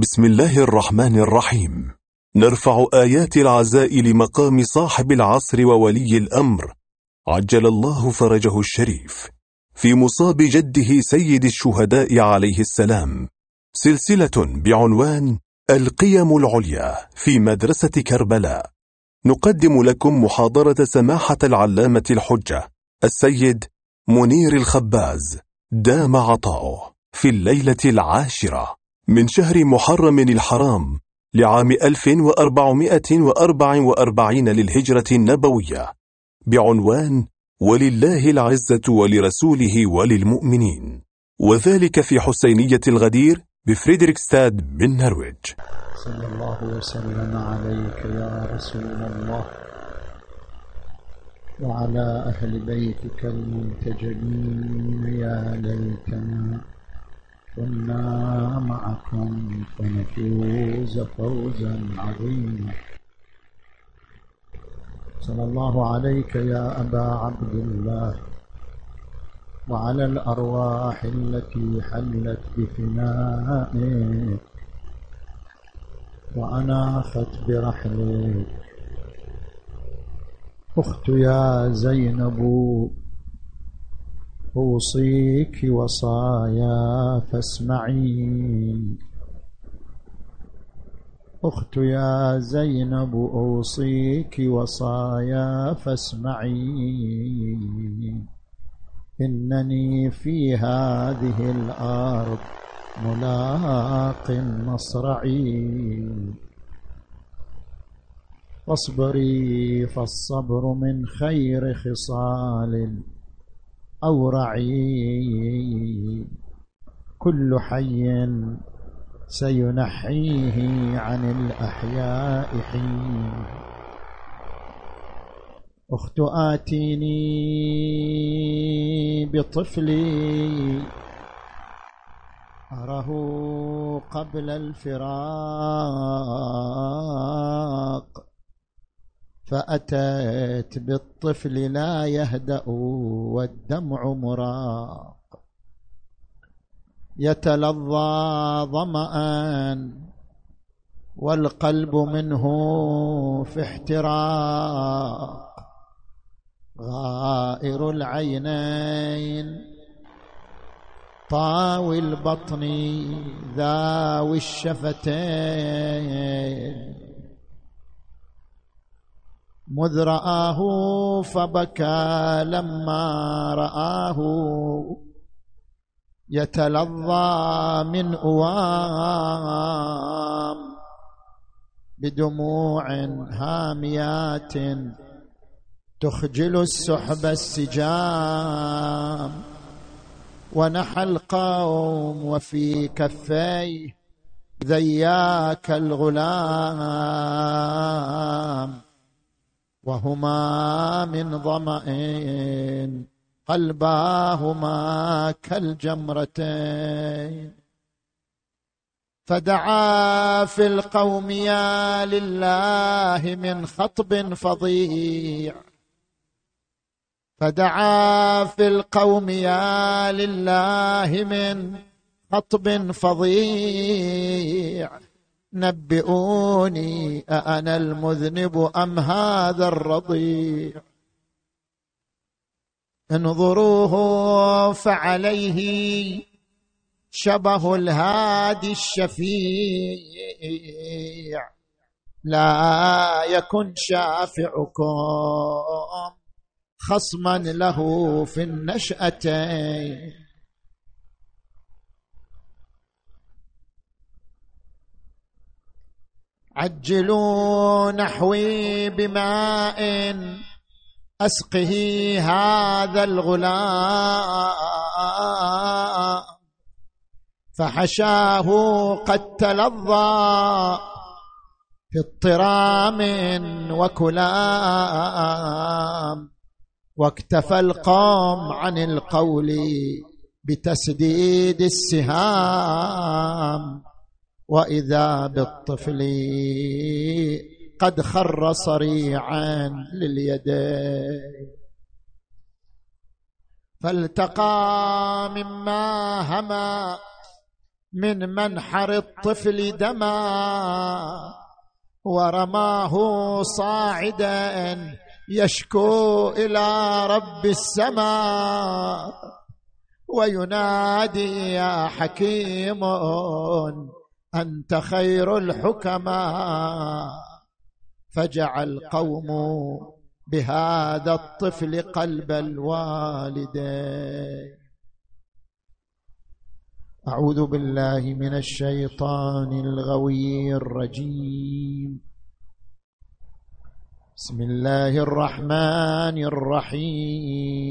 بسم الله الرحمن الرحيم. نرفع آيات العزاء لمقام صاحب العصر وولي الأمر. عجل الله فرجه الشريف. في مصاب جده سيد الشهداء عليه السلام. سلسلة بعنوان القيم العليا في مدرسة كربلاء. نقدم لكم محاضرة سماحة العلامة الحجة السيد منير الخباز دام عطاؤه في الليلة العاشرة. من شهر محرم الحرام لعام 1444 للهجرة النبوية بعنوان ولله العزة ولرسوله وللمؤمنين. وذلك في حسينية الغدير بفريدريكستاد بالنرويج صلى الله وسلم عليك يا رسول الله وعلى أهل بيتك المنتجبين يا ليتنا. كنا معكم فنفوز فوزا عظيما. صلى الله عليك يا أبا عبد الله وعلى الأرواح التي حلت بفنائك وأناخت برحلك أخت يا زينب أوصيك وصايا فاسمعي. أخت يا زينب أوصيك وصايا فاسمعي. إنني في هذه الأرض ملاق مصرعي. فاصبري فالصبر من خير خصال. أورعي كل حي سينحيه عن الأحياء حين. أخت آتيني بطفلي. أره قبل الفراق. فأتت بالطفل لا يهدأ والدمع مراق. يتلظى ظمأ والقلب منه في احتراق. غائر العينين طاوي البطن ذاوي الشفتين. مذ رآه فبكى لما رآه يتلظى من أوام بدموع هاميات تخجل السحب السجام ونحى القوم وفي كفيه ذياك الغلام وهما من ظمأ قلباهما كالجمرتين. فدعا في القوم يا لله من خطب فظيع. فدعا في القوم يا لله من خطب فظيع. نبئوني أأنا المذنب أم هذا الرضيع؟ انظروه فعليه شبه الهادي الشفيع. لا يكن شافعكم خصما له في النشأتين. عجلوا نحوي بماء أسقه هذا الغلام فحشاه قد تلظى في اضطرام وكلام. واكتفى القوم عن القول بتسديد السهام. وإذا بالطفل قد خر صريعا لليدين. فالتقى مما هما من منحر الطفل دما ورماه صاعدا يشكو إلى رب السماء وينادي يا حكيم أنت خير الحكماء. فجعل القوم بهذا الطفل قلب الوالدين. أعوذ بالله من الشيطان الغوي الرجيم. بسم الله الرحمن الرحيم.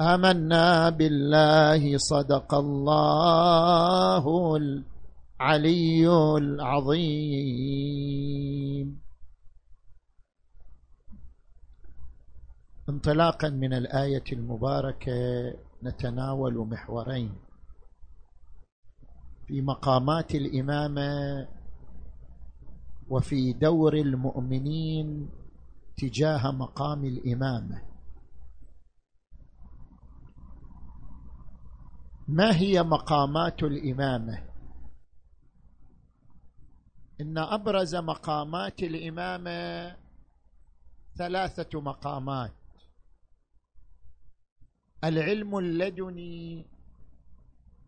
آمنا بالله صدق الله العلي العظيم. انطلاقا من الآية المباركة نتناول محورين. في مقامات الإمامة وفي دور المؤمنين تجاه مقام الإمامة. ما هي مقامات الإمامة؟ إن أبرز مقامات الإمامة ثلاثة مقامات. العلم اللدني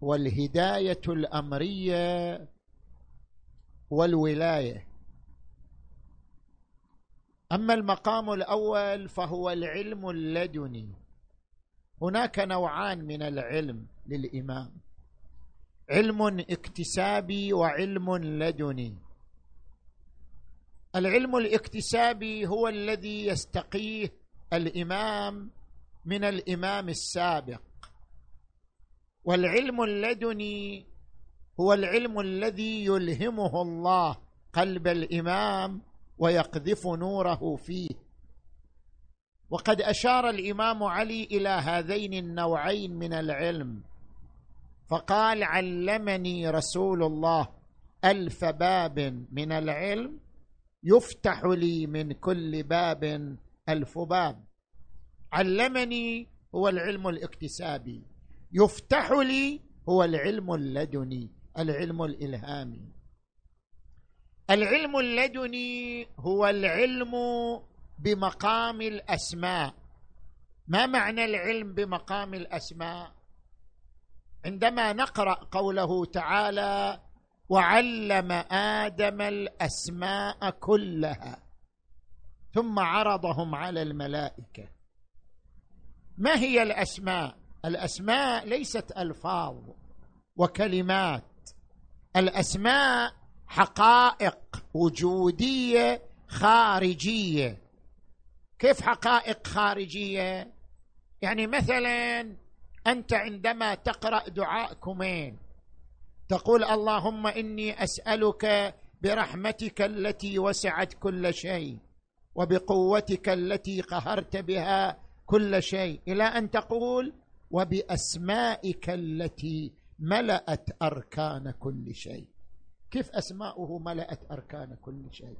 والهداية الأمرية والولاية. أما المقام الأول فهو العلم اللدني. هناك نوعان من العلم للإمام. علم اكتسابي وعلم لدني. العلم الاكتسابي هو الذي يستقيه الإمام من الإمام السابق. والعلم اللدني هو العلم الذي يلهمه الله قلب الإمام ويقذف نوره فيه. وقد أشار الإمام علي إلى هذين النوعين من العلم فقال علمني رسول الله ألف باب من العلم يفتح لي من كل باب ألف باب. علمني هو العلم الاكتسابي يفتح لي هو العلم اللدني العلم الإلهامي. العلم اللدني هو العلم بمقام الأسماء. ما معنى العلم بمقام الأسماء؟ عندما نقرأ قوله تعالى وعلم آدم الأسماء كلها ثم عرضهم على الملائكة. ما هي الأسماء؟ الأسماء ليست ألفاظ وكلمات. الأسماء حقائق وجودية خارجية. كيف حقائق خارجية؟ يعني مثلا أنت عندما تقرأ دعاء كمين تقول اللهم إني أسألك برحمتك التي وسعت كل شيء وبقوتك التي قهرت بها كل شيء إلى أن تقول وبأسمائك التي ملأت أركان كل شيء. كيف أسماؤه ملأت أركان كل شيء؟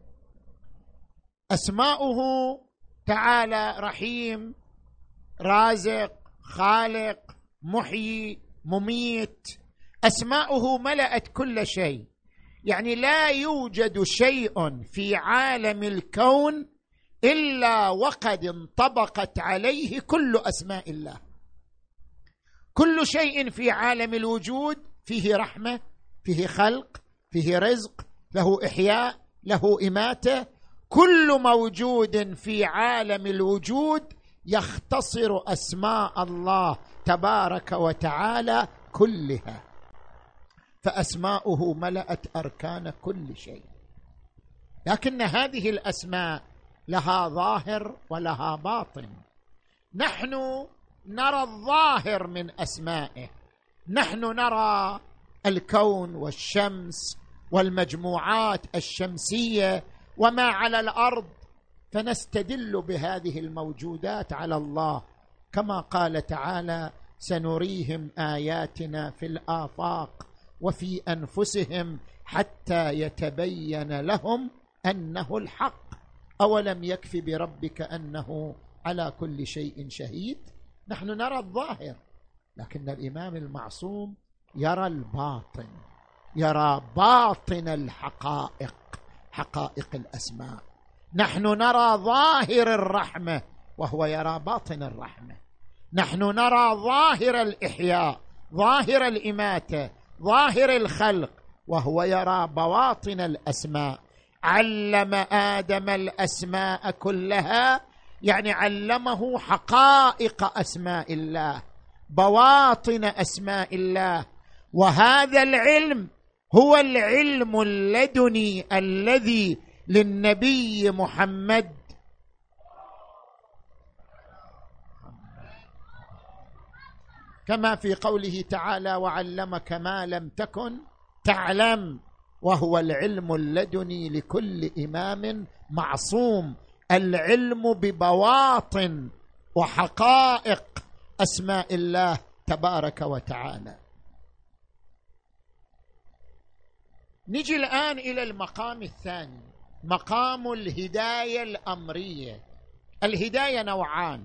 أسماؤه تعالى رحيم رازق خالق محيي مميت. أسماؤه ملأت كل شيء. يعني لا يوجد شيء في عالم الكون إلا وقد انطبقت عليه كل أسماء الله. كل شيء في عالم الوجود فيه رحمة فيه خلق فيه رزق له إحياء له إماتة كل موجود في عالم الوجود يختصر أسماء الله تبارك وتعالى كلها. فأسماؤه ملأت أركان كل شيء. لكن هذه الأسماء لها ظاهر ولها باطن. نحن نرى الظاهر من أسمائه. نحن نرى الكون والشمس والمجموعات الشمسية وما على الأرض فنستدل بهذه الموجودات على الله. كما قال تعالى سنريهم آياتنا في الآفاق وفي أنفسهم حتى يتبين لهم أنه الحق. أولم يكف بربك أنه على كل شيء شهيد؟ نحن نرى الظاهر لكن الإمام المعصوم يرى الباطن يرى باطن الحقائق. حقائق الأسماء. نحن نرى ظاهر الرحمة وهو يرى باطن الرحمة. نحن نرى ظاهر الإحياء ظاهر الإماتة ظاهر الخلق وهو يرى بواطن الأسماء. علم آدم الأسماء كلها يعني علمه حقائق أسماء الله بواطن أسماء الله. وهذا العلم هو العلم اللدني الذي للنبي محمد. كما في قوله تعالى وعلمك ما لم تكن تعلم وهو العلم اللدني لكل إمام معصوم. العلم ببواطن وحقائق أسماء الله تبارك وتعالى. نجي الآن إلى المقام الثاني مقام الهداية الأمرية. الهداية نوعان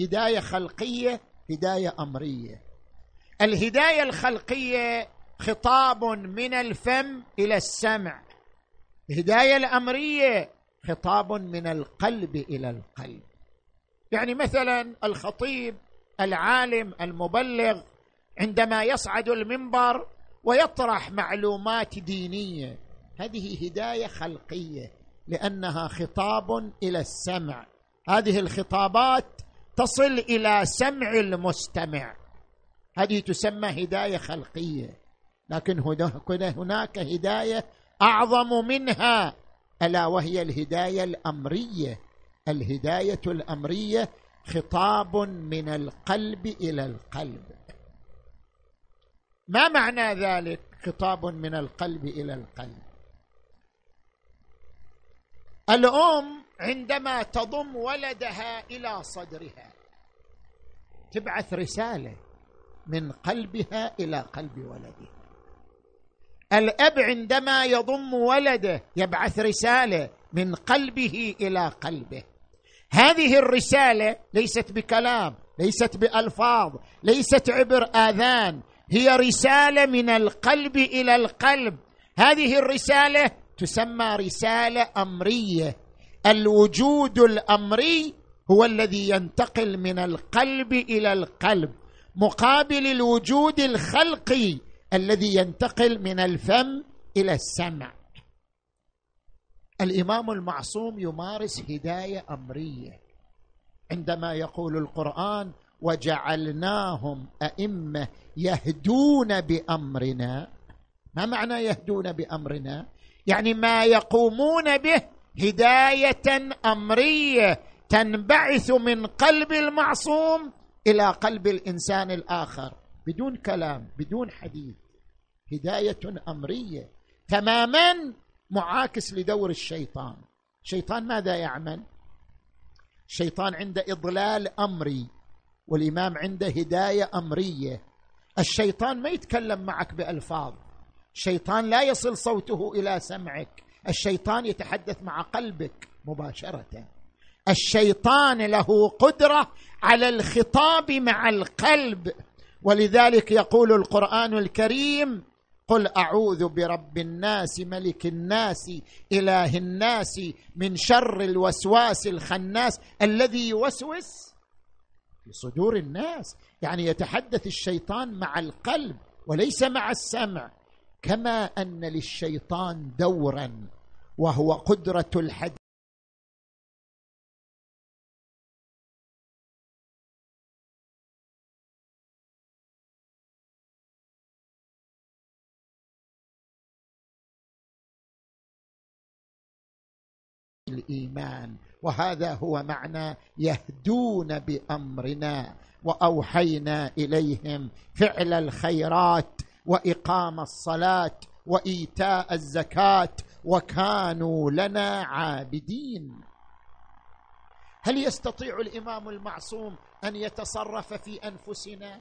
هداية خلقية هداية أمرية. الهداية الخلقية خطاب من الفم إلى السمع. الهداية الأمرية خطاب من القلب إلى القلب. يعني مثلا الخطيب العالم المبلغ عندما يصعد المنبر ويطرح معلومات دينية. هذه هداية خلقية لأنها خطاب إلى السمع. هذه الخطابات تصل إلى سمع المستمع. هذه تسمى هداية خلقية. لكن هناك هداية أعظم منها ألا وهي الهداية الأمرية. الهداية الأمرية خطاب من القلب إلى القلب. ما معنى ذلك خطاب من القلب إلى القلب؟ الأم عندما تضم ولدها إلى صدرها تبعث رسالة من قلبها إلى قلب ولدها. الأب عندما يضم ولده يبعث رسالة من قلبه إلى قلبه. هذه الرسالة ليست بكلام ليست بألفاظ ليست عبر آذان هي رسالة من القلب إلى القلب. هذه الرسالة تسمى رسالة أمرية. الوجود الأمري هو الذي ينتقل من القلب إلى القلب. مقابل الوجود الخلقي الذي ينتقل من الفم إلى السمع. الإمام المعصوم يمارس هداية أمرية. عندما يقول القرآن وجعلناهم أئمة يهدون بأمرنا. ما معنى يهدون بأمرنا؟ يعني ما يقومون به هداية أمرية تنبعث من قلب المعصوم إلى قلب الإنسان الآخر. بدون كلام بدون حديث. هداية أمرية. تماما معاكس لدور الشيطان. الشيطان ماذا يعمل؟ الشيطان عنده إضلال أمري. والإمام عنده هداية أمرية. الشيطان ما يتكلم معك بألفاظ. الشيطان لا يصل صوته إلى سمعك. الشيطان يتحدث مع قلبك مباشرة. الشيطان له قدرة على الخطاب مع القلب. ولذلك يقول القرآن الكريم قل أعوذ برب الناس ملك الناس إله الناس من شر الوسواس الخناس الذي يوسوس صدور الناس. يعني يتحدث الشيطان مع القلب وليس مع السمع كما أن للشيطان دورا وهو قدرة الحديث الإيمان وهذا هو معنى يهدون بأمرنا وأوحينا إليهم فعل الخيرات وإقام الصلاة وإيتاء الزكاة وكانوا لنا عابدين. هل يستطيع الإمام المعصوم أن يتصرف في أنفسنا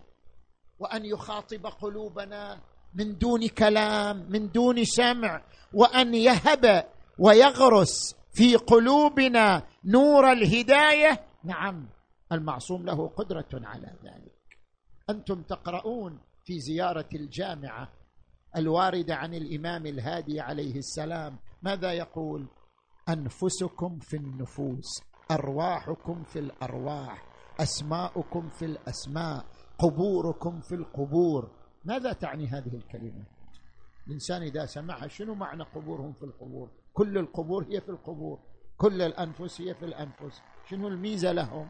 وأن يخاطب قلوبنا من دون كلام من دون سمع وأن يهب ويغرس في قلوبنا نور الهداية. نعم المعصوم له قدرة على ذلك. أنتم تقرؤون في زيارة الجامعة الواردة عن الإمام الهادي عليه السلام. ماذا يقول؟ أنفسكم في النفوس أرواحكم في الأرواح أسماؤكم في الأسماء قبوركم في القبور. ماذا تعني هذه الكلمة؟ الإنسان إذا سمعها شنو معنى قبورهم في القبور؟ كل القبور هي في القبور كل الأنفس هي في الأنفس شنو الميزة لهم؟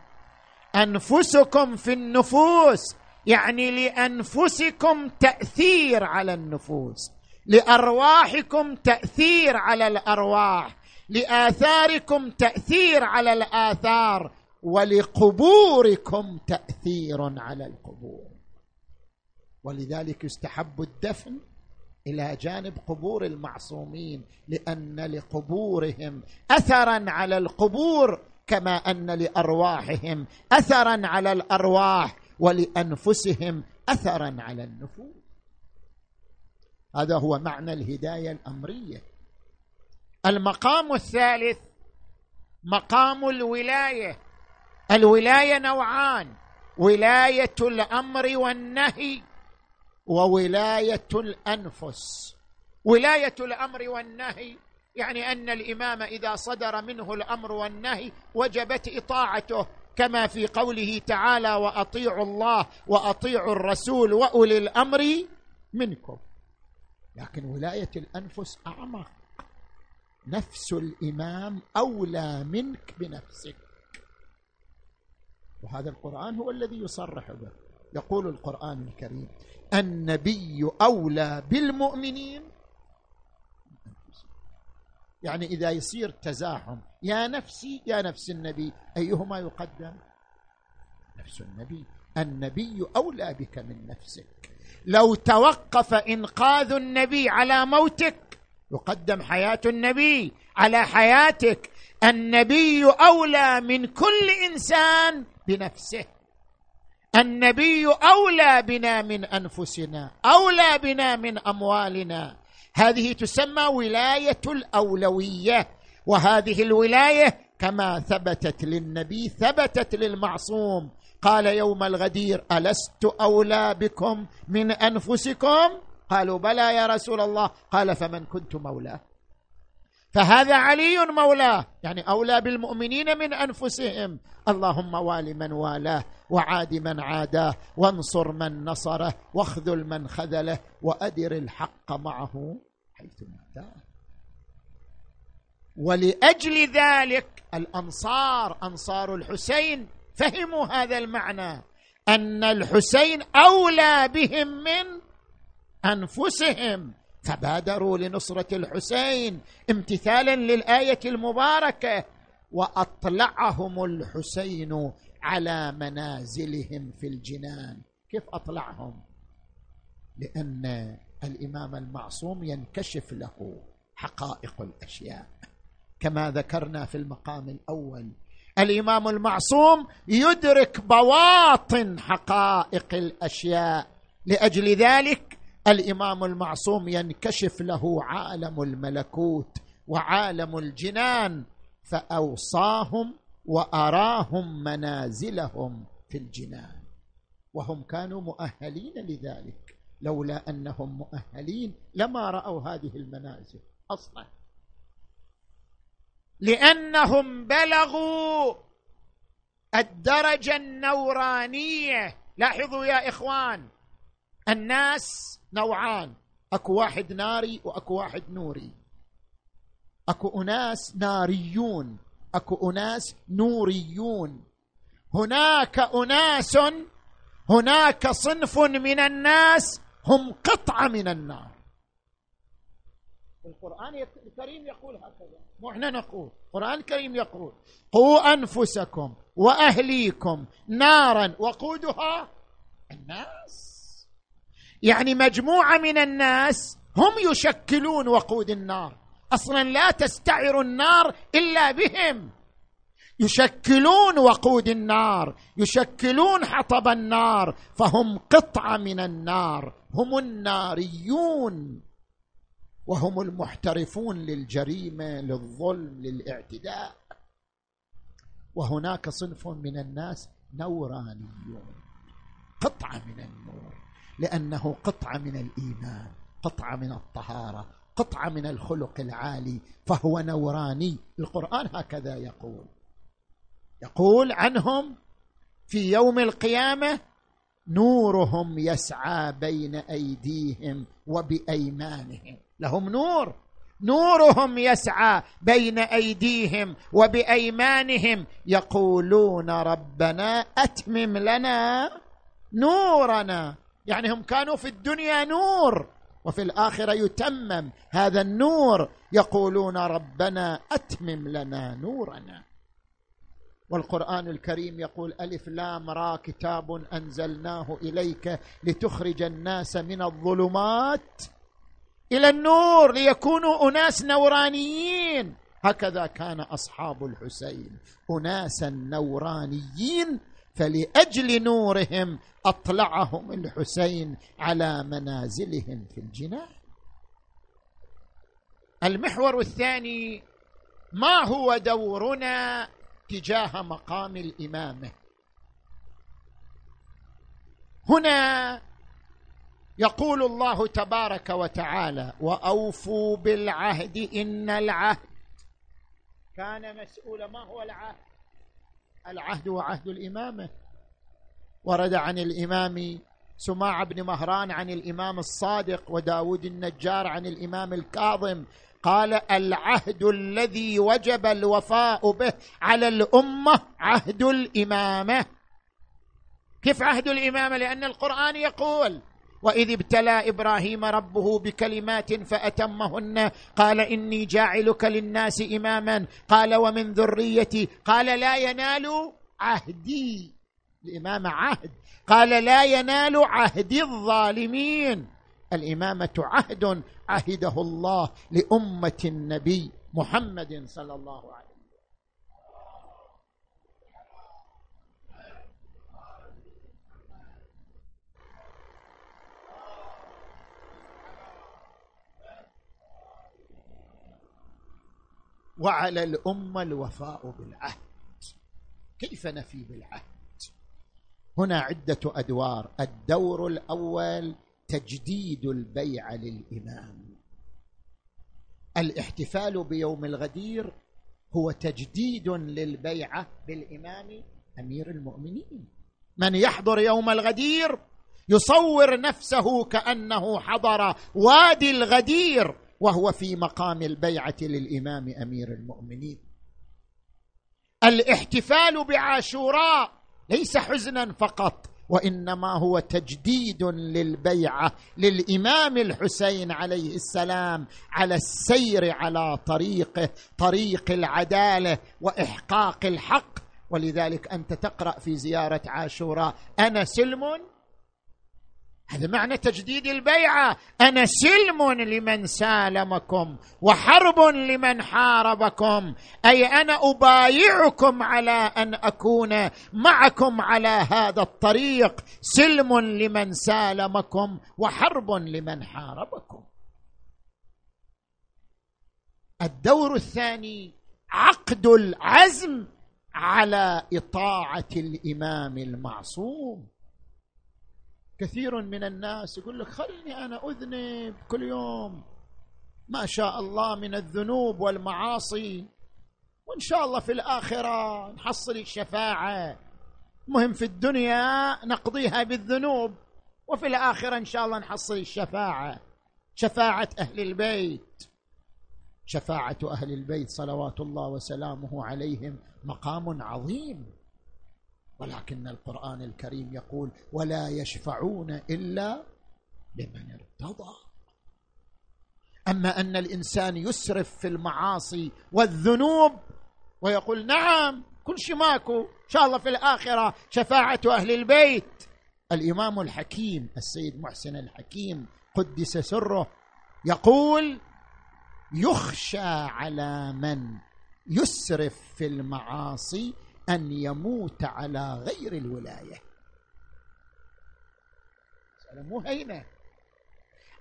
أنفسكم في النفوس يعني لأنفسكم تأثير على النفوس لأرواحكم تأثير على الأرواح لآثاركم تأثير على الآثار ولقبوركم تأثير على القبور. ولذلك يستحب الدفن إلى جانب قبور المعصومين لأن لقبورهم اثرا على القبور كما أن لأرواحهم اثرا على الأرواح ولأنفسهم اثرا على النفوس. هذا هو معنى الهداية الأمرية. المقام الثالث مقام الولاية. الولاية نوعان ولاية الأمر والنهي. وولاية الأنفس. ولاية الأمر والنهي يعني أن الإمام إذا صدر منه الأمر والنهي وجبت إطاعته كما في قوله تعالى وأطيعوا الله وأطيعوا الرسول وأولي الأمر منكم. لكن ولاية الأنفس أعمق. نفس الإمام أولى منك بنفسك. وهذا القرآن هو الذي يصرح به. يقول القرآن الكريم النبي أولى بالمؤمنين. يعني إذا يصير تزاحم يا نفسي يا نفس النبي أيهما يقدم؟ نفس النبي. النبي أولى بك من نفسك. لو توقف إنقاذ النبي على موتك يقدم حياة النبي على حياتك. النبي أولى من كل إنسان بنفسه. النبي أولى بنا من أنفسنا أولى بنا من أموالنا. هذه تسمى ولاية الأولوية وهذه الولاية كما ثبتت للنبي ثبتت للمعصوم. قال يوم الغدير ألست أولى بكم من أنفسكم؟ قالوا بلى يا رسول الله. قال فمن كنت مولاه. فهذا علي مولاه. يعني أولى بالمؤمنين من أنفسهم. اللهم وال من والاه وعاد من عاداه وانصر من نصره واخذل من خذله وأدر الحق معه. حيث ناداه ولأجل ذلك الأنصار أنصار الحسين فهموا هذا المعنى. أن الحسين أولى بهم من أنفسهم. فبادروا لنصرة الحسين امتثالا للآية المباركة وأطلعهم الحسين على منازلهم في الجنان. كيف أطلعهم؟ لأن الإمام المعصوم ينكشف له حقائق الأشياء. كما ذكرنا في المقام الأول الإمام المعصوم يدرك بواطن حقائق الأشياء. لأجل ذلك الإمام المعصوم ينكشف له عالم الملكوت وعالم الجنان فأوصاهم وأراهم منازلهم في الجنان. وهم كانوا مؤهلين لذلك لولا أنهم مؤهلين لما رأوا هذه المنازل أصلا. لأنهم بلغوا الدرجة النورانية. لاحظوا يا إخوان الناس نوعان. أكو واحد ناري وأكو واحد نوري. أكو أناس ناريون أكو أناس نوريون. هناك أناس هناك صنف من الناس هم قطعة من النار. القرآن الكريم يقول هكذا. مو إحنا نقول القرآن الكريم يقول قوا أنفسكم وأهليكم نارا وقودها الناس. يعني مجموعة من الناس هم يشكلون وقود النار. أصلا لا تستعر النار إلا بهم. يشكلون وقود النار يشكلون حطب النار فهم قطعة من النار. هم الناريون وهم المحترفون للجريمة للظلم للاعتداء. وهناك صنف من الناس نورانيون قطعة من النور. لأنه قطعة من الإيمان قطعة من الطهارة قطعة من الخلق العالي فهو نوراني. القرآن هكذا يقول. يقول عنهم في يوم القيامة نورهم يسعى بين أيديهم وبأيمانهم. لهم نور. نورهم يسعى بين أيديهم وبأيمانهم. يقولون ربنا أتمم لنا نورنا. يعني هم كانوا في الدنيا نور وفي الآخرة يتمم. هذا النور يقولون ربنا أتمم لنا نورنا. والقرآن الكريم يقول ألف لام را كتاب أنزلناه إليك لتخرج الناس من الظلمات إلى النور ليكونوا أناس نورانيين. هكذا كان أصحاب الحسين أناسا نورانيين فلأجل نورهم أطلعهم الحسين على منازلهم في الجنان. المحور الثاني ما هو دورنا تجاه مقام الإمامة؟ هنا يقول الله تبارك وتعالى وأوفوا بالعهد إن العهد كان مسؤولا. ما هو العهد؟ العهد وعهد الإمامة. ورد عن الإمام سماع بن مهران عن الإمام الصادق وداود النجار عن الإمام الكاظم. قال العهد الذي وجب الوفاء به على الأمة عهد الإمامة. كيف عهد الإمامة؟ لأن القرآن يقول وإذ ابتلى إبراهيم ربه بكلمات فأتمهن. قال إني جاعلك للناس إماما. قال ومن ذريتي. قال لا ينال عهدي. الامامه عهد. قال لا ينال عهد الظالمين. الإمامة عهد عهده الله لأمة النبي محمد صلى الله عليه وعلى الأمة الوفاء بالعهد. كيف نفي بالعهد؟ هنا عدة أدوار. الدور الأول تجديد البيعه للإمام. الاحتفال بيوم الغدير هو تجديد للبيعه بالإمام أمير المؤمنين. من يحضر يوم الغدير يصور نفسه كأنه حضر وادي الغدير. وهو في مقام البيعة للإمام أمير المؤمنين. الاحتفال بعاشوراء ليس حزنا فقط وإنما هو تجديد للبيعة للإمام الحسين عليه السلام على السير على طريقه طريق العدالة وإحقاق الحق. ولذلك أنت تقرأ في زيارة عاشوراء أنا سلم هذا معنى تجديد البيعة. أنا سلم لمن سالمكم وحرب لمن حاربكم. أي أنا أبايعكم على أن أكون معكم على هذا الطريق. سلم لمن سالمكم وحرب لمن حاربكم. الدور الثاني عقد العزم على إطاعة الإمام المعصوم. كثير من الناس يقول لك خلني أنا أذنب كل يوم. ما شاء الله من الذنوب والمعاصي. وإن شاء الله في الآخرة نحصل الشفاعة. مهم في الدنيا نقضيها بالذنوب وفي الآخرة إن شاء الله نحصل الشفاعة. شفاعة أهل البيت. شفاعة أهل البيت صلوات الله وسلامه عليهم مقام عظيم. ولكن القرآن الكريم يقول ولا يشفعون إلا لمن ارتضى. أما أن الإنسان يسرف في المعاصي والذنوب ويقول نعم كل شيء ماكو إن شاء الله في الآخرة شفاعة أهل البيت. الإمام الحكيم السيد محسن الحكيم قدس سره يقول يخشى على من يسرف في المعاصي أن يموت على غير الولاية. مو هينة.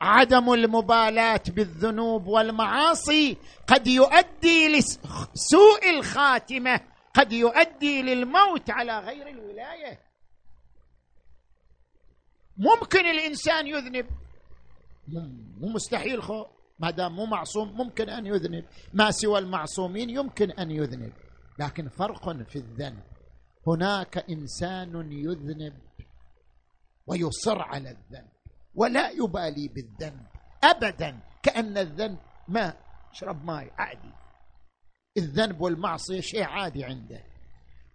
عدم المبالاة بالذنوب والمعاصي قد يؤدي لسوء الخاتمة قد يؤدي للموت على غير الولاية. ممكن الإنسان يذنب. مو مستحيل خو. ما دام مو معصوم ممكن أن يذنب. ما سوى المعصومين يمكن أن يذنب. لكن فرق في الذنب. هناك إنسان يذنب ويصر على الذنب ولا يبالي بالذنب ابدا كأن الذنب ماء اشرب ماء عادي. الذنب والمعصية شيء عادي عنده.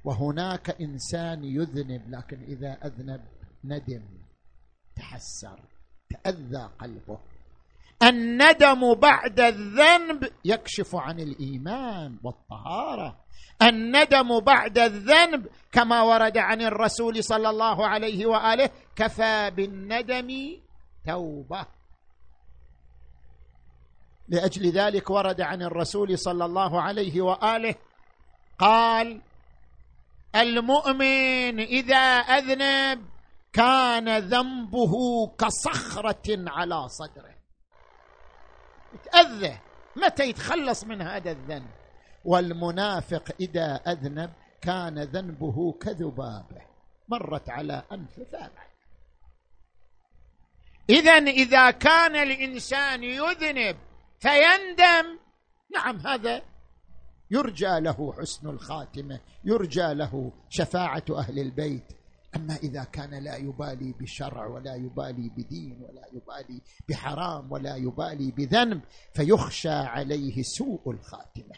وهناك إنسان يذنب لكن إذا أذنب ندم تحسر تأذى قلبه. الندم بعد الذنب يكشف عن الإيمان والطهارة. الندم بعد الذنب كما ورد عن الرسول صلى الله عليه وآله كفى بالندم توبة. لأجل ذلك ورد عن الرسول صلى الله عليه وآله قال المؤمن إذا أذنب كان ذنبه كصخرة على صدره. يتاذى متى يتخلص من هذا الذنب؟ والمنافق إذا أذنب كان ذنبه كذبابه. مرت على أنف فابه اذا إذا كان الإنسان يذنب فيندم. نعم هذا يرجى له حسن الخاتمة يرجى له شفاعة أهل البيت. أما إذا كان لا يبالي بشرع ولا يبالي بدين ولا يبالي بحرام ولا يبالي بذنب فيخشى عليه سوء الخاتمة.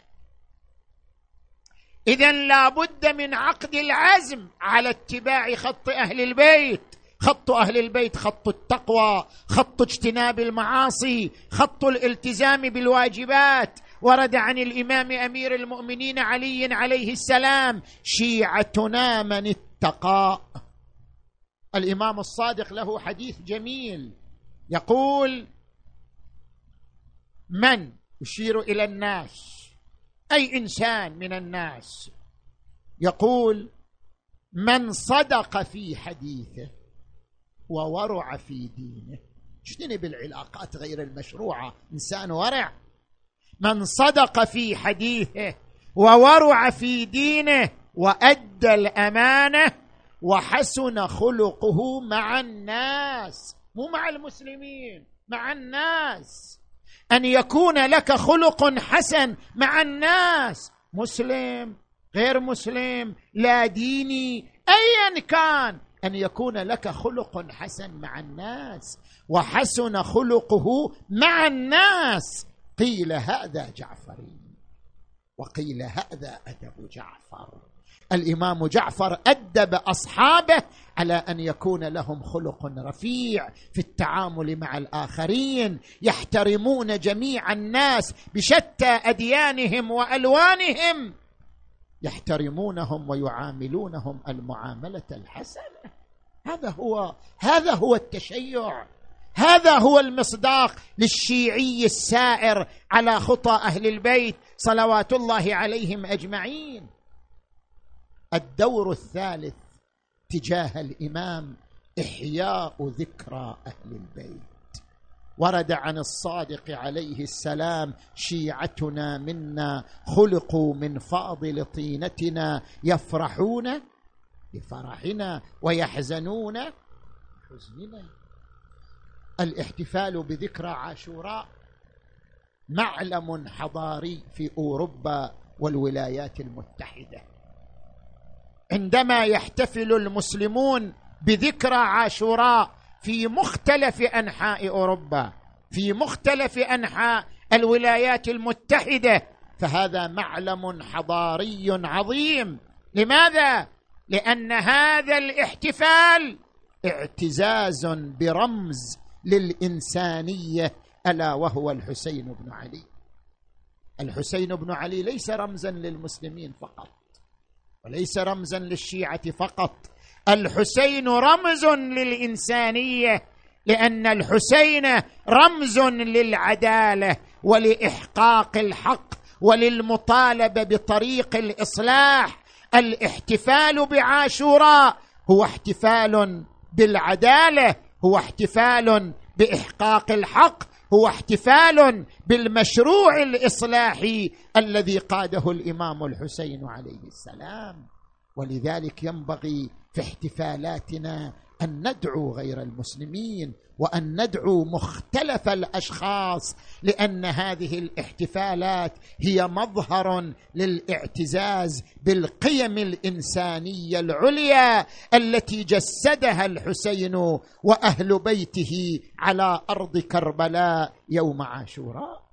اذا لا بد من عقد العزم على اتباع خط أهل البيت. خط أهل البيت خط التقوى خط اجتناب المعاصي خط الالتزام بالواجبات. ورد عن الإمام أمير المؤمنين علي عليه السلام شيعتنا من اتقى الإمام الصادق له حديث جميل. يقول من يشير إلى الناس؟ أي إنسان من الناس؟ يقول من صدق في حديثه وورع في دينه. اجتنب العلاقات غير المشروعة؟ إنسان ورع. من صدق في حديثه وورع في دينه وأدى الأمانة وحسن خلقه مع الناس. مو مع المسلمين مع الناس. أن يكون لك خلق حسن مع الناس. مسلم غير مسلم لا ديني ايا كان. أن يكون لك خلق حسن مع الناس وحسن خلقه مع الناس. قيل هذا جعفري وقيل هذا أدب جعفر. الإمام جعفر أدب أصحابه على أن يكون لهم خلق رفيع في التعامل مع الآخرين يحترمون جميع الناس بشتى أديانهم وألوانهم يحترمونهم ويعاملونهم المعاملة الحسنة. هذا هو هذا هو التشيع هذا هو المصداق للشيعي السائر على خطى أهل البيت صلوات الله عليهم أجمعين. الدور الثالث تجاه الإمام إحياء ذكرى أهل البيت. ورد عن الصادق عليه السلام شيعتنا منا خلقوا من فاضل طينتنا يفرحون بفرحنا ويحزنون بحزننا. الاحتفال بذكرى عاشوراء معلم حضاري في أوروبا والولايات المتحدة. عندما يحتفل المسلمون بذكرى عاشوراء في مختلف أنحاء أوروبا في مختلف أنحاء الولايات المتحدة فهذا معلم حضاري عظيم. لماذا؟ لأن هذا الاحتفال اعتزاز برمز للإنسانية ألا وهو الحسين بن علي. الحسين بن علي ليس رمزا للمسلمين فقط. وليس رمزا للشيعة فقط. الحسين رمز للإنسانية لأن الحسين رمز للعدالة ولإحقاق الحق وللمطالبة بطريق الإصلاح. الاحتفال بعاشوراء هو احتفال بالعدالة هو احتفال بإحقاق الحق هو احتفال بالمشروع الإصلاحي الذي قاده الإمام الحسين عليه السلام. ولذلك ينبغي في احتفالاتنا أن ندعو غير المسلمين وأن ندعو مختلف الأشخاص لأن هذه الاحتفالات هي مظهر للاعتزاز بالقيم الإنسانية العليا التي جسدها الحسين وأهل بيته على أرض كربلاء يوم عاشوراء.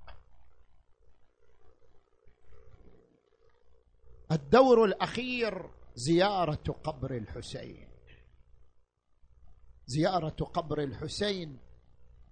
الدور الأخير زيارة قبر الحسين. زيارة قبر الحسين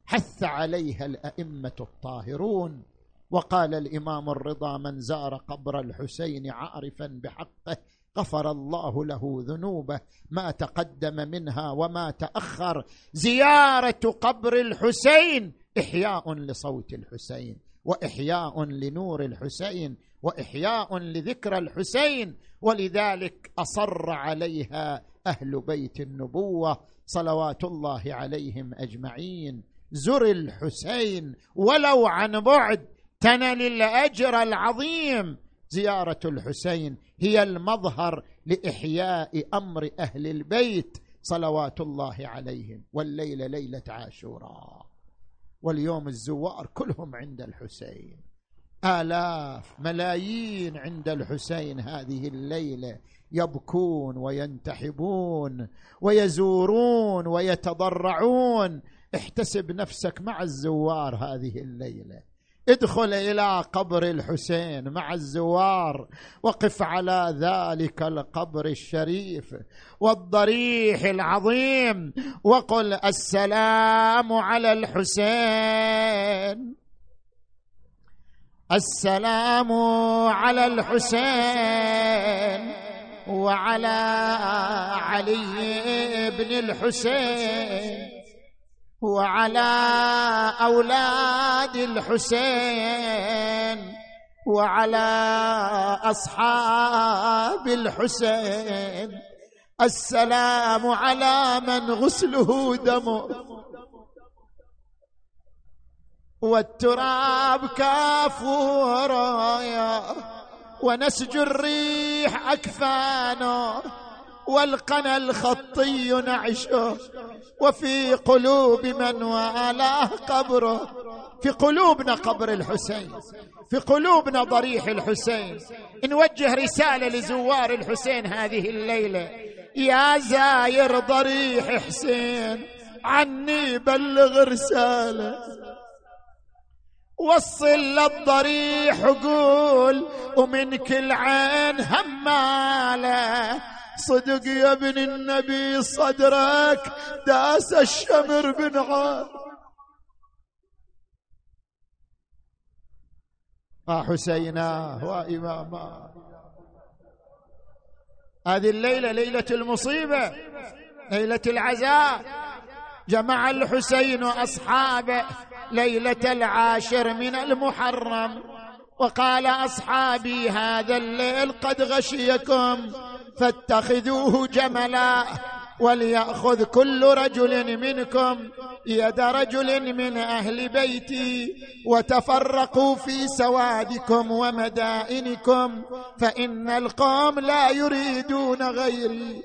حث عليها الأئمة الطاهرون. وقال الإمام الرضا من زار قبر الحسين عارفا بحقه غفر الله له ذنوبه ما تقدم منها وما تأخر. زيارة قبر الحسين إحياء لصوت الحسين وإحياء لنور الحسين وإحياء لذكرى الحسين. ولذلك أصر عليها أهل بيت النبوة صلوات الله عليهم أجمعين. زر الحسين ولو عن بعد تنل الأجر العظيم. زيارة الحسين هي المظهر لإحياء أمر أهل البيت. صلوات الله عليهم. والليله ليلة عاشوراء واليوم الزوار كلهم عند الحسين. آلاف ملايين عند الحسين هذه الليلة. يبكون وينتحبون ويزورون ويتضرعون. احتسب نفسك مع الزوار هذه الليلة. ادخل إلى قبر الحسين مع الزوار. وقف على ذلك القبر الشريف والضريح العظيم. وقل السلام على الحسين. السلام على الحسين. وعلى علي بن الحسين وعلى أولاد الحسين وعلى أصحاب الحسين. السلام على من غسله دمه والتراب كافور ونسج الريح أكفانه والقنا الخطي نعشه وفي قلوب من والاه قبره في قلوبنا قبر الحسين في قلوبنا ضريح الحسين. نوجه رسالة لزوار الحسين هذه الليلة. يا زاير ضريح حسين عني بلغ رسالة. وصل للضريح قول ومن كل عين هماله صدق يا ابن النبي صدرك داس الشمر بنعال آه حسينا وإماما هذه الليلة ليلة المصيبة ليلة العزاء. جمع الحسين أصحابه ليلة العاشر من المحرم وقال أصحابي هذا الليل قد غشيكم فاتخذوه جملا وليأخذ كل رجل منكم يد رجل من أهل بيتي وتفرقوا في سوادكم ومدائنكم فإن القوم لا يريدون غيري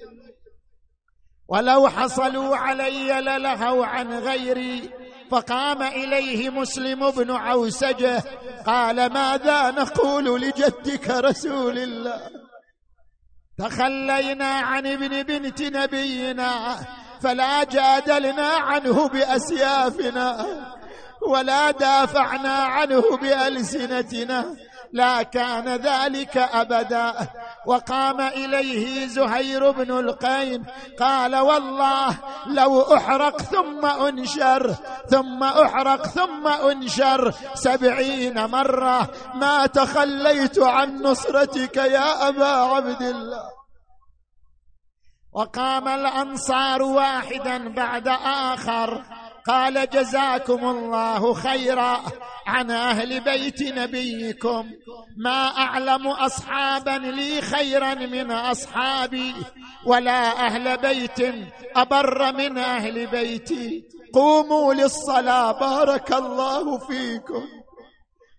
ولو حصلوا علي للهوا عن غيري فقام إليه مسلم بن عوسجة قال ماذا نقول لجدك رسول الله؟ تخلينا عن ابن بنت نبينا فلا جادلنا عنه بأسيافنا ولا دافعنا عنه بألسنتنا لا كان ذلك أبدا. وقام إليه زهير بن القين قال والله لو أحرق ثم أنشر ثم أحرق ثم أنشر سبعين مرة ما تخليت عن نصرتك يا أبا عبد الله. وقام الأنصار واحدا بعد آخر. قال جزاكم الله خيرا عن أهل بيت نبيكم. ما أعلم أصحابا لي خيرا من أصحابي ولا أهل بيت أبر من أهل بيتي. قوموا للصلاة بارك الله فيكم.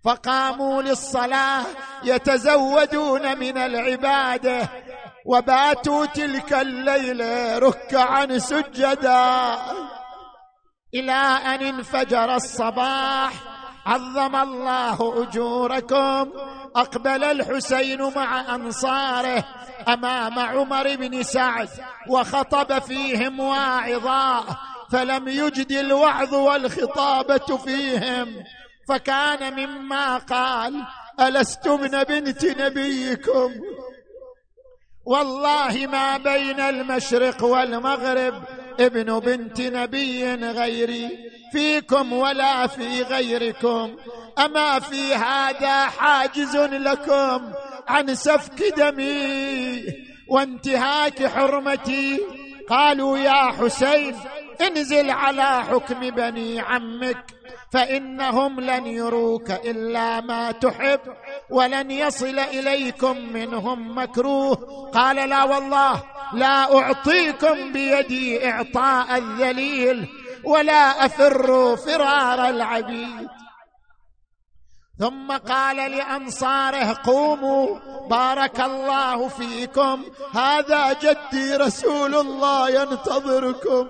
فقاموا للصلاة يتزودون من العبادة وباتوا تلك الليلة ركعا سجدا. إلى أن انفجر الصباح. عظم الله أجوركم. أقبل الحسين مع أنصاره أمام عمر بن سعد وخطب فيهم واعظا. فلم يجد الوعظ والخطابة فيهم. فكان مما قال الستمن بنت نبيكم؟ والله ما بين المشرق والمغرب. ابن بنت نبي غيري فيكم ولا في غيركم. أما في هذا حاجز لكم عن سفك دمي وانتهاك حرمتي. قالوا يا حسين انزل على حكم بني عمك فإنهم لن يروك إلا ما تحب ولن يصل إليكم منهم مكروه. قال لا والله لا أعطيكم بيدي إعطاء الذليل ولا أفر فرار العبيد. ثم قال لأنصاره قوموا بارك الله فيكم هذا جدي رسول الله ينتظركم.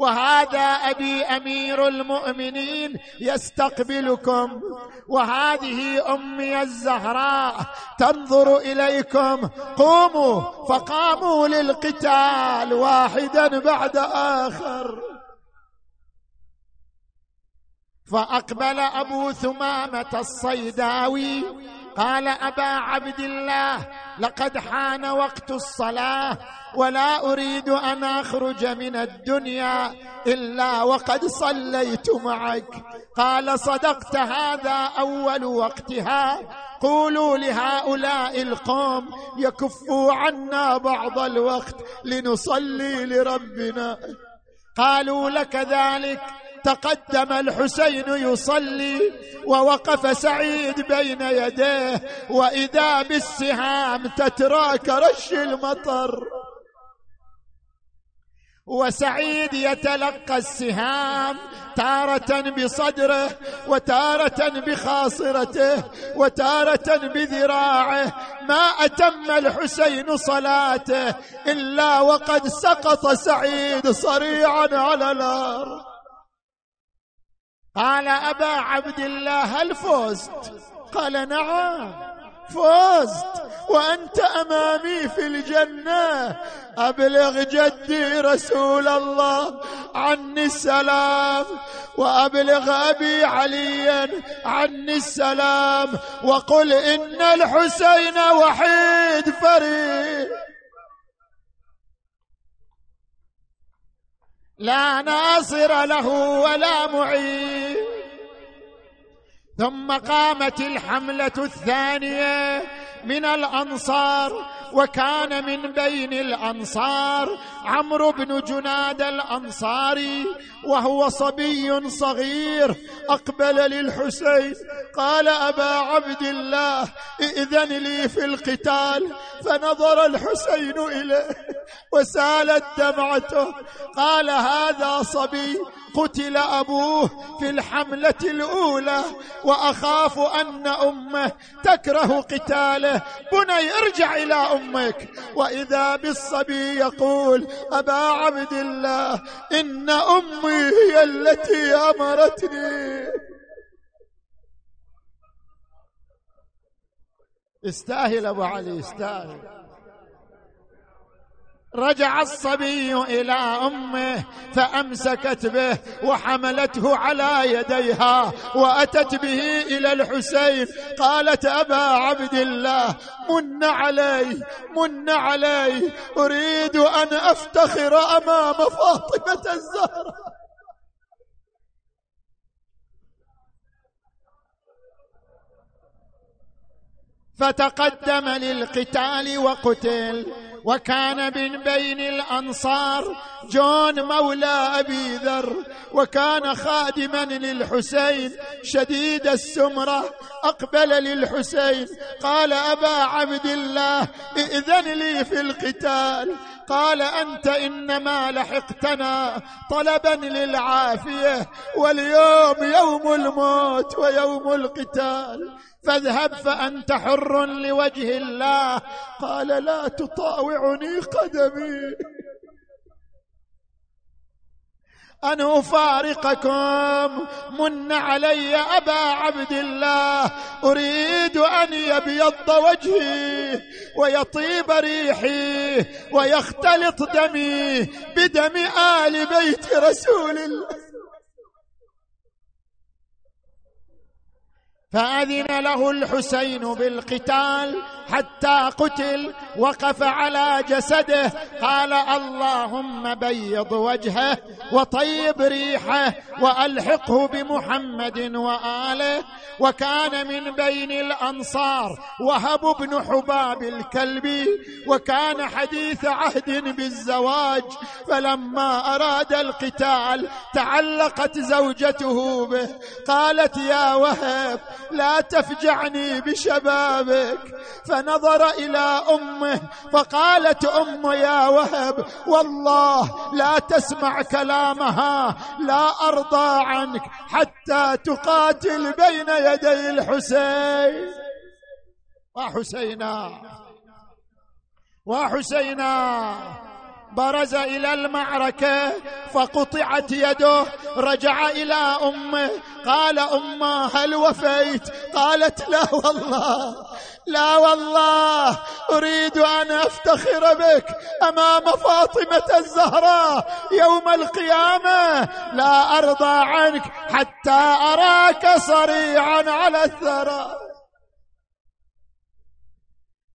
وهذا أبي أمير المؤمنين يستقبلكم. وهذه أمي الزهراء تنظر إليكم. قوموا فقاموا للقتال واحدا بعد آخر. فأقبل أبو ثمامة الصيداوي قال أبا عبد الله لقد حان وقت الصلاة ولا أريد أن أخرج من الدنيا إلا وقد صليت معك. قال صدقت هذا أول وقتها. قولوا لهؤلاء القوم يكفوا عنا بعض الوقت لنصلي لربنا. قالوا لك ذلك. تقدم الحسين يصلي ووقف سعيد بين يديه وإذا بالسهام تترى كرش المطر. وسعيد يتلقى السهام تارة بصدره وتارة بخاصرته وتارة بذراعه. ما أتم الحسين صلاته إلا وقد سقط سعيد صريعا على الأرض. قال أبا عبد الله هل فزت؟ قال نعم فزت. وأنت أمامي في الجنة. أبلغ جدي رسول الله عني السلام وأبلغ أبي عليا عني السلام. وقل إن الحسين وحيد فريد. لا ناصر له ولا معين. ثم قامت الحملة الثانية من الأنصار وكان من بين الأنصار عمرو بن جناد الأنصاري وهو صبي صغير أقبل للحسين قال أبا عبد الله ائذن لي في القتال. فنظر الحسين إليه وسالت دمعته قال هذا صبي قتل أبوه في الحملة الأولى وأخاف أن أمه تكره قتاله. بني ارجع إلى أمك وإذا بالصبي يقول أبا عبد الله إن أمي هي التي أمرتني. استاهل أبو علي استاهل. رجع الصبي إلى أمه فأمسكت به وحملته على يديها وأتت به إلى الحسين. قالت أبا عبد الله من علي من علي أريد أن أفتخر أمام فاطمة الزهراء. فتقدم للقتال وقتل. وكان من بين الأنصار جون مولى أبي ذر وكان خادما للحسين شديد السمرة أقبل للحسين قال أبا عبد الله ائذن لي في القتال. قال أنت إنما لحقتنا طلبا للعافية واليوم يوم الموت ويوم القتال. فاذهب فأنت حر لوجه الله. قال لا تطاوعني قدمي. أن أفارقكم من علي أبا عبد الله. أريد أن يبيض وجهي ويطيب ريحي ويختلط دمي بدم آل بيت رسول الله. فأذن له الحسين بالقتال حتى قتل وقف على جسده. قال اللهم بيض وجهه وطيب ريحه وألحقه بمحمد وآله. وكان من بين الأنصار وهب بن حباب الكلبي. وكان حديث عهد بالزواج. فلما أراد القتال تعلقت زوجته به. قالت يا وهب لا تفجعني بشبابك. فنظر إلى أمه فقالت أم يا وهب والله لا تسمع كلامها لا أرضى عنك حتى تقاتل بين يدي الحسين. وحسينا وحسينا. برز إلى المعركة فقطعت يده رجع إلى أمه قال أمه هل وفيت؟ قالت لا والله لا والله أريد أن أفتخر بك أمام فاطمة الزهراء يوم القيامة لا أرضى عنك حتى أراك صريعا على الثرى.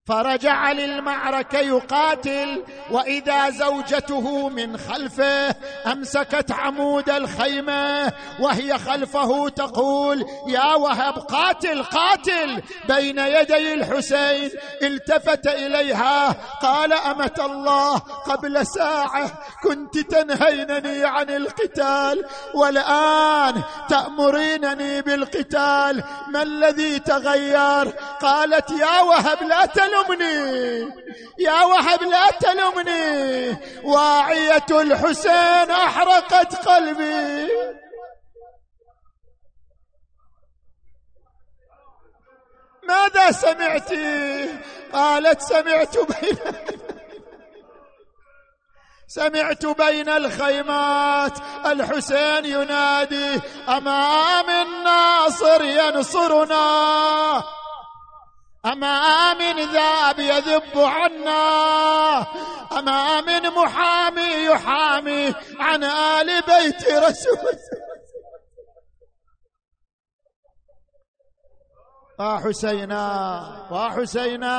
فرجع للمعركة يقاتل وإذا زوجته من خلفه أمسكت عمود الخيمة وهي خلفه تقول يا وهب قاتل قاتل! بين يدي الحسين التفت إليها قال أمة الله قبل ساعة كنت تنهينني عن القتال والآن تأمرينني بالقتال ما الذي تغير؟ قالت يا وهب لا تلوم تلمني يا وهب لا تلمني واعية الحسين أحرقت قلبي. ماذا سمعت؟ قالت سمعت بين سمعت بين الخيمات. الحسين ينادي أمام الناصر ينصرنا. أما من ذاب يذب عنا أما من محامي يحامي عن آل بيت رسول. وحسينا وحسينا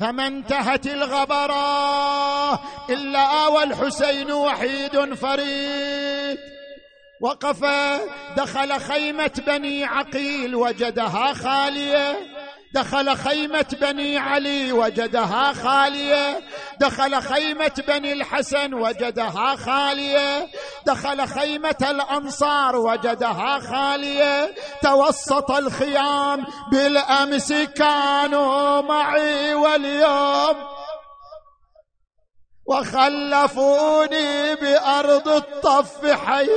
فما انتهت الغبرة إلا والحسين وحيد فريد. وقف دخل خيمة بني عقيل وجدها خالية. دخل خيمة بني علي وجدها خالية. دخل خيمة بني الحسن وجدها خالية. دخل خيمة الأنصار وجدها خالية. توسط الخيام بالأمس كانوا معي واليوم. وخلفوني بأرض الطف حي.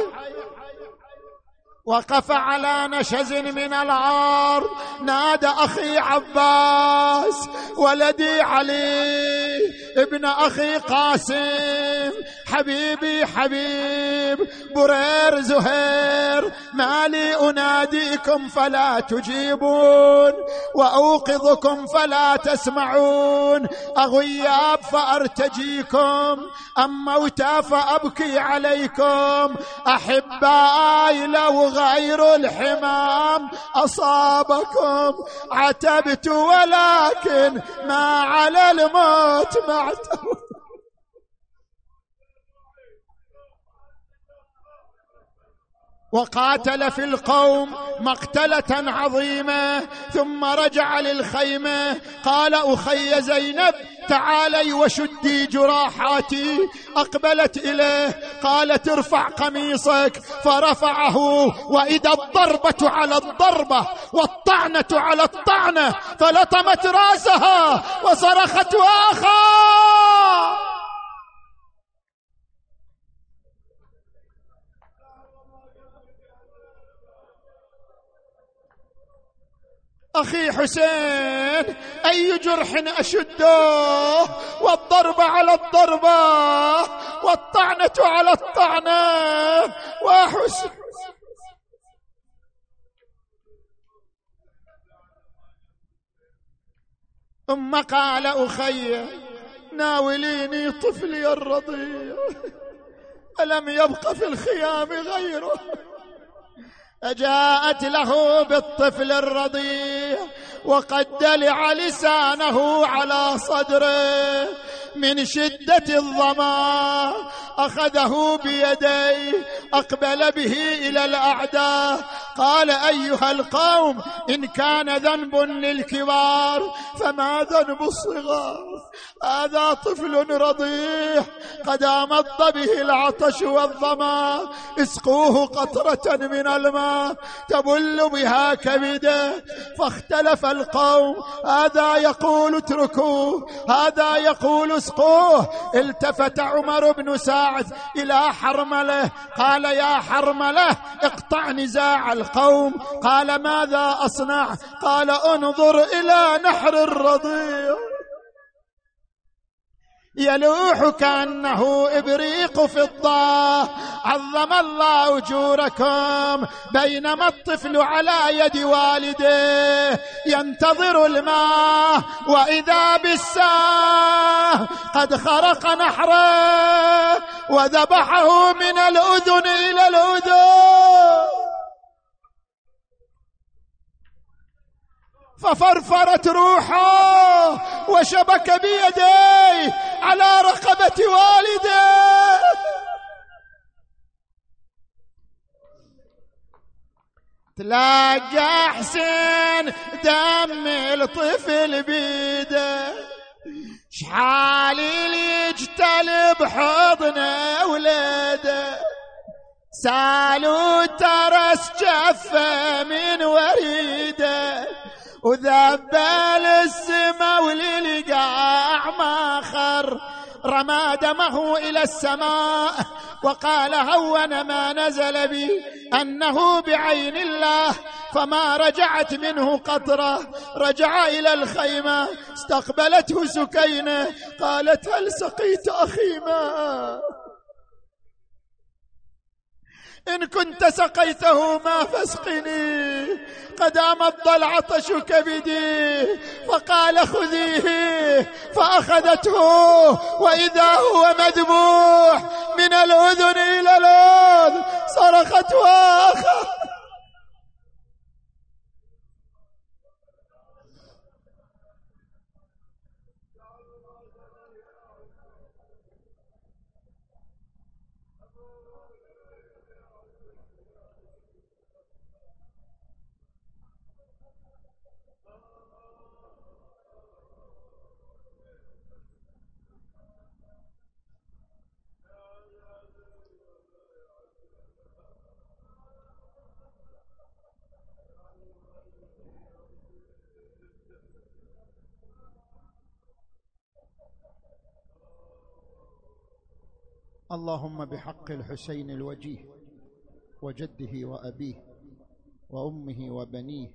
وقف على نشز من العار. نادى أخي عباس ولدي علي ابن أخي قاسم. حبيبي حبيب برير زهير مالي أناديكم فلا تجيبون وأوقظكم فلا تسمعون. أغياب فأرتجيكم أم موتى فأبكي عليكم. أحبائي لو غير الحمام أصابكم عتبت ولكن ما على الموت معتب وقاتل في القوم مقتلة عظيمة ثم رجع للخيمة. قال أخي زينب تعالي وشدي جراحاتي. أقبلت إليه قالت ارفع قميصك. فرفعه وإذا الضربة على الضربة والطعنة على الطعنة فلطمت رأسها وصرخت وأخا! أخي حسين أي جرح أشده؟ والضرب على الضربة والطعنة على الطعنة. وحسين ثم قال أخي ناوليني طفلي الرضيع. ألم يبق في الخيام غيره؟ فجاءت له بالطفل الرضيع. وقد دلع لسانه على صدره. من شدة الظما أخذه بيديه أقبل به إلى الأعداء. قال أيها القوم إن كان ذنب للكبار فما ذنب الصغار؟ هذا طفل رضيع. قد آمض به العطش والظما اسقوه قطرة من الماء. تبل بها كبده. فاختلف القوم. هذا يقول اتركوه. هذا يقول اسقوه التفت عمر بن سعد إلى حرملة. قال يا حرملة اقطع نزاع القوم. قال ماذا أصنع؟ قال أنظر إلى نحر الرضيع. يلوح كأنه إبريق فضة. عظم الله أجوركم بينما الطفل على يد والده. ينتظر الماء وإذا بالساه قد خرق نحره وذبحه من الأذن إلى الاذن ففرفرت روحه وشبك بيديه على رقبة والده. تلاقى حسين دم الطفل بيده. شحال يجتلب حضن ولده سالو ترس جفه من وريده. وذبل السما وللقاع ما خر. رمى دمه إلى السماء وقال هون ما نزل بي أنه بعين الله. فما رجعت منه قطرة. رجع إلى الخيمة. استقبلته سكينة. قالت هل سقيت أخي ماء إن كنت سقيته ما فاسقني قد أمض العطش كبدي فقال خذيه فأخذته وإذا هو مذبوح من الأذن إلى الأذن صرخت واخا اللهم بحق الحسين الوجيه وجده وأبيه وأمه وبنيه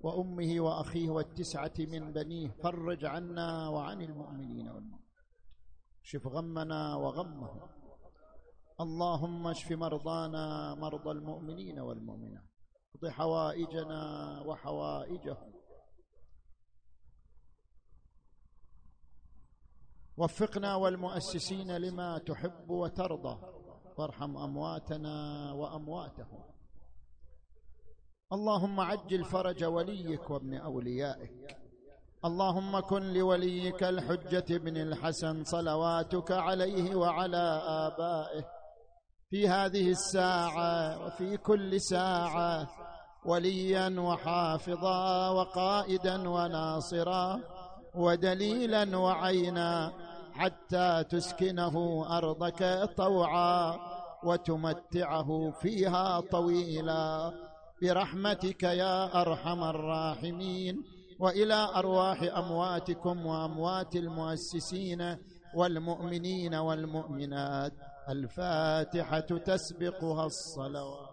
وأمه وأخيه والتسعة من بنيه فرج عنا وعن المؤمنين والمؤمنين شف غمنا وغمهم. اللهم اشف مرضانا مرضى المؤمنين والمؤمنات. اقض حوائجنا وحوائجهم. وفقنا والمؤسسين لما تحب وترضى. وارحم أمواتنا وأمواتهم. اللهم عجل فرج وليك وابن أوليائك. اللهم كن لوليك الحجة بن الحسن صلواتك عليه وعلى آبائه. في هذه الساعة وفي كل ساعة وليا وحافظا وقائدا وناصرا ودليلا وعينا حتى تسكنه أرضك طوعا وتمتعه فيها طويلا. برحمتك يا أرحم الراحمين. وإلى أرواح أمواتكم وأموات المؤسسين والمؤمنين والمؤمنات. الفاتحة تسبقها الصلوات.